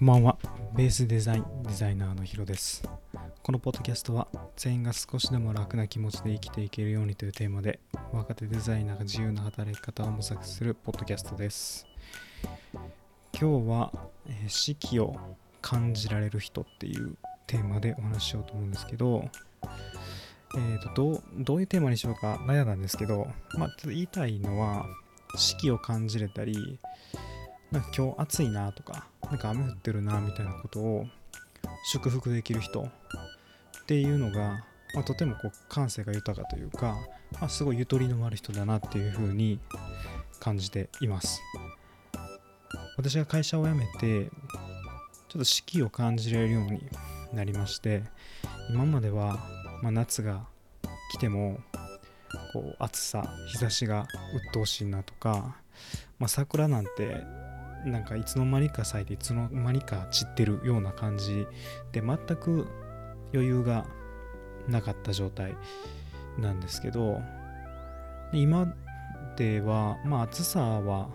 こんばんは。ベースデザインデザイナーのヒロです。このポッドキャストは全員が少しでも楽な気持ちで生きていけるようにというテーマで若手デザイナーが自由な働き方を模索するポッドキャストです。今日は、えー四季を感じられる人っていうテーマでお話ししようと思うんですけど、えー、とどうどういうテーマにしようか悩んだんですけど、まあ、言いたいのは四季を感じれたりなんか今日暑いなとかなんか雨降ってるなみたいなことを祝福できる人っていうのが、まあ、とてもこう感性が豊かというか、まあ、すごいゆとりのある人だなっていうふうに感じています。私が会社を辞めてちょっと四季を感じられるようになりまして今までは、ま、夏が来てもこう暑さ日差しが鬱陶しいなとか、まあ、桜なんてなんかいつの間にか咲いていつの間にか散ってるような感じで全く余裕がなかった状態なんですけど今ではまあ暑さは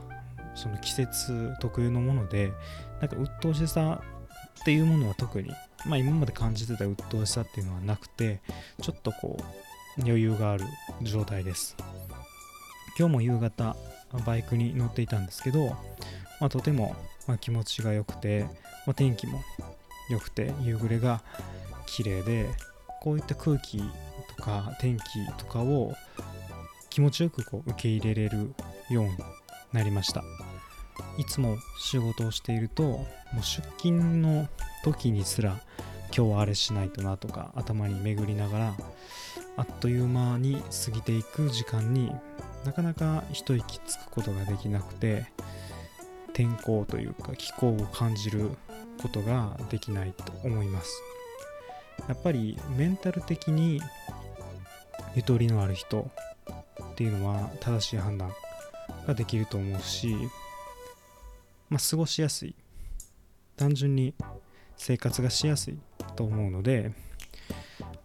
その季節特有のものでなんか鬱陶しさっていうものは特にまあ今まで感じてた鬱陶しさっていうのはなくてちょっとこう余裕がある状態です。今日も夕方バイクに乗っていたんですけどまあ、とても、まあ、気持ちが良くて、まあ、天気も良くて夕暮れが綺麗でこういった空気とか天気とかを気持ちよくこう受け入れれるようになりました。いつも仕事をしているともう出勤の時にすら今日はあれしないとなとか頭に巡りながらあっという間に過ぎていく時間になかなか一息つくことができなくて天候というか気候を感じることができないと思います。やっぱりメンタル的にゆとりのある人っていうのは正しい判断ができると思うし、まあ、過ごしやすい。単純に生活がしやすいと思うので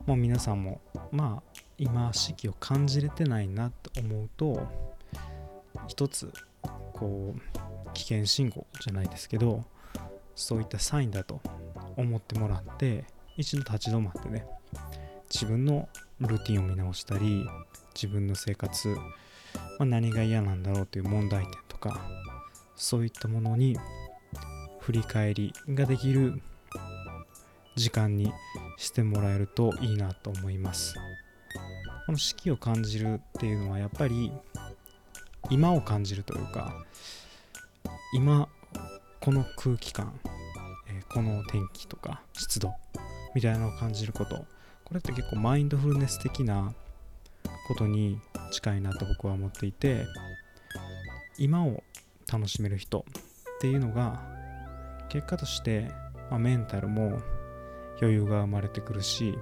もう皆さんもまあ今四季を感じれてないなと思うと一つこう危険信号じゃないですけどそういったサインだと思ってもらって一度立ち止まってね自分のルーティンを見直したり自分の生活、まあ、何が嫌なんだろうという問題点とかそういったものに振り返りができる時間にしてもらえるといいなと思います。この四季を感じるっていうのはやっぱり今を感じるというか今この空気感、えーこの天気とか湿度みたいなのを感じること。これって結構マインドフルネス的なことに近いなと僕は思っていて今を楽しめる人っていうのが結果として、まあ、メンタルも余裕が生まれてくるし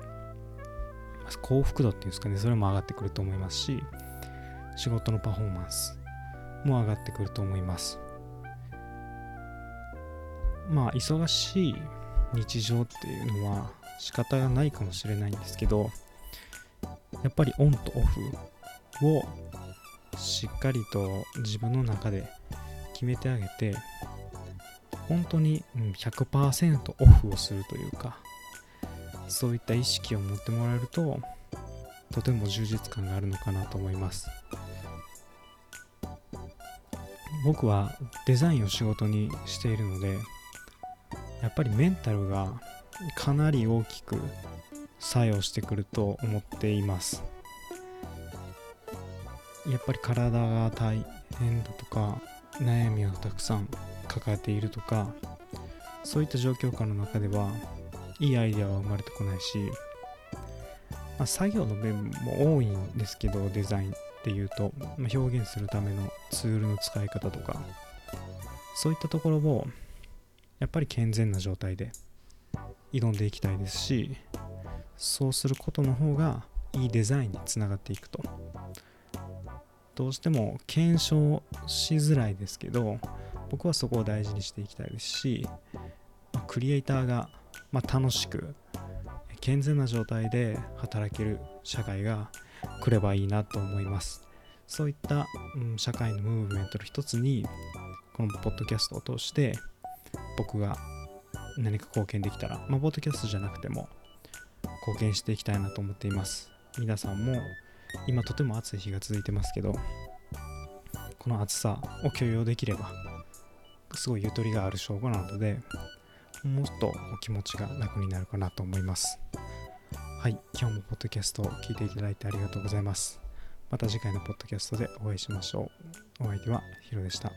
幸福度っていうんですかねそれも上がってくると思いますし仕事のパフォーマンスも上がってくると思います。まあ忙しい日常っていうのは仕方がないかもしれないんですけどやっぱりオンとオフをしっかりと自分の中で決めてあげて本当に100%オフをするというかそういった意識を持ってもらえるととても充実感があるのかなと思います。僕はデザインを仕事にしているのでやっぱりメンタルがかなり大きく作用してくると思っています。やっぱり体が大変だとか悩みをたくさん抱えているとかそういった状況下の中ではいいアイデアは生まれてこないし、まあ、作業の面も多いんですけどデザインっていうと、まあ、表現するためのツールの使い方とかそういったところをやっぱり健全な状態で挑んでいきたいですしそうすることの方がいいデザインにつながっていくと。どうしても検証しづらいですけど僕はそこを大事にしていきたいですしまクリエイターが、ま、楽しく健全な状態で働ける社会が来ればいいなと思います。そういった、うん社会のムーブメントの一つにこのポッドキャストを通して僕が何か貢献できたら、まあ、ポッドキャストじゃなくても貢献していきたいなと思っています。皆さんも今とても暑い日が続いてますけどこの暑さを許容できればすごいゆとりがある証拠なのでもっとお気持ちが楽になるかなと思います。はい今日もポッドキャストを聞いていただいてありがとうございます。また次回のポッドキャストでお会いしましょう。お相手はヒロでした。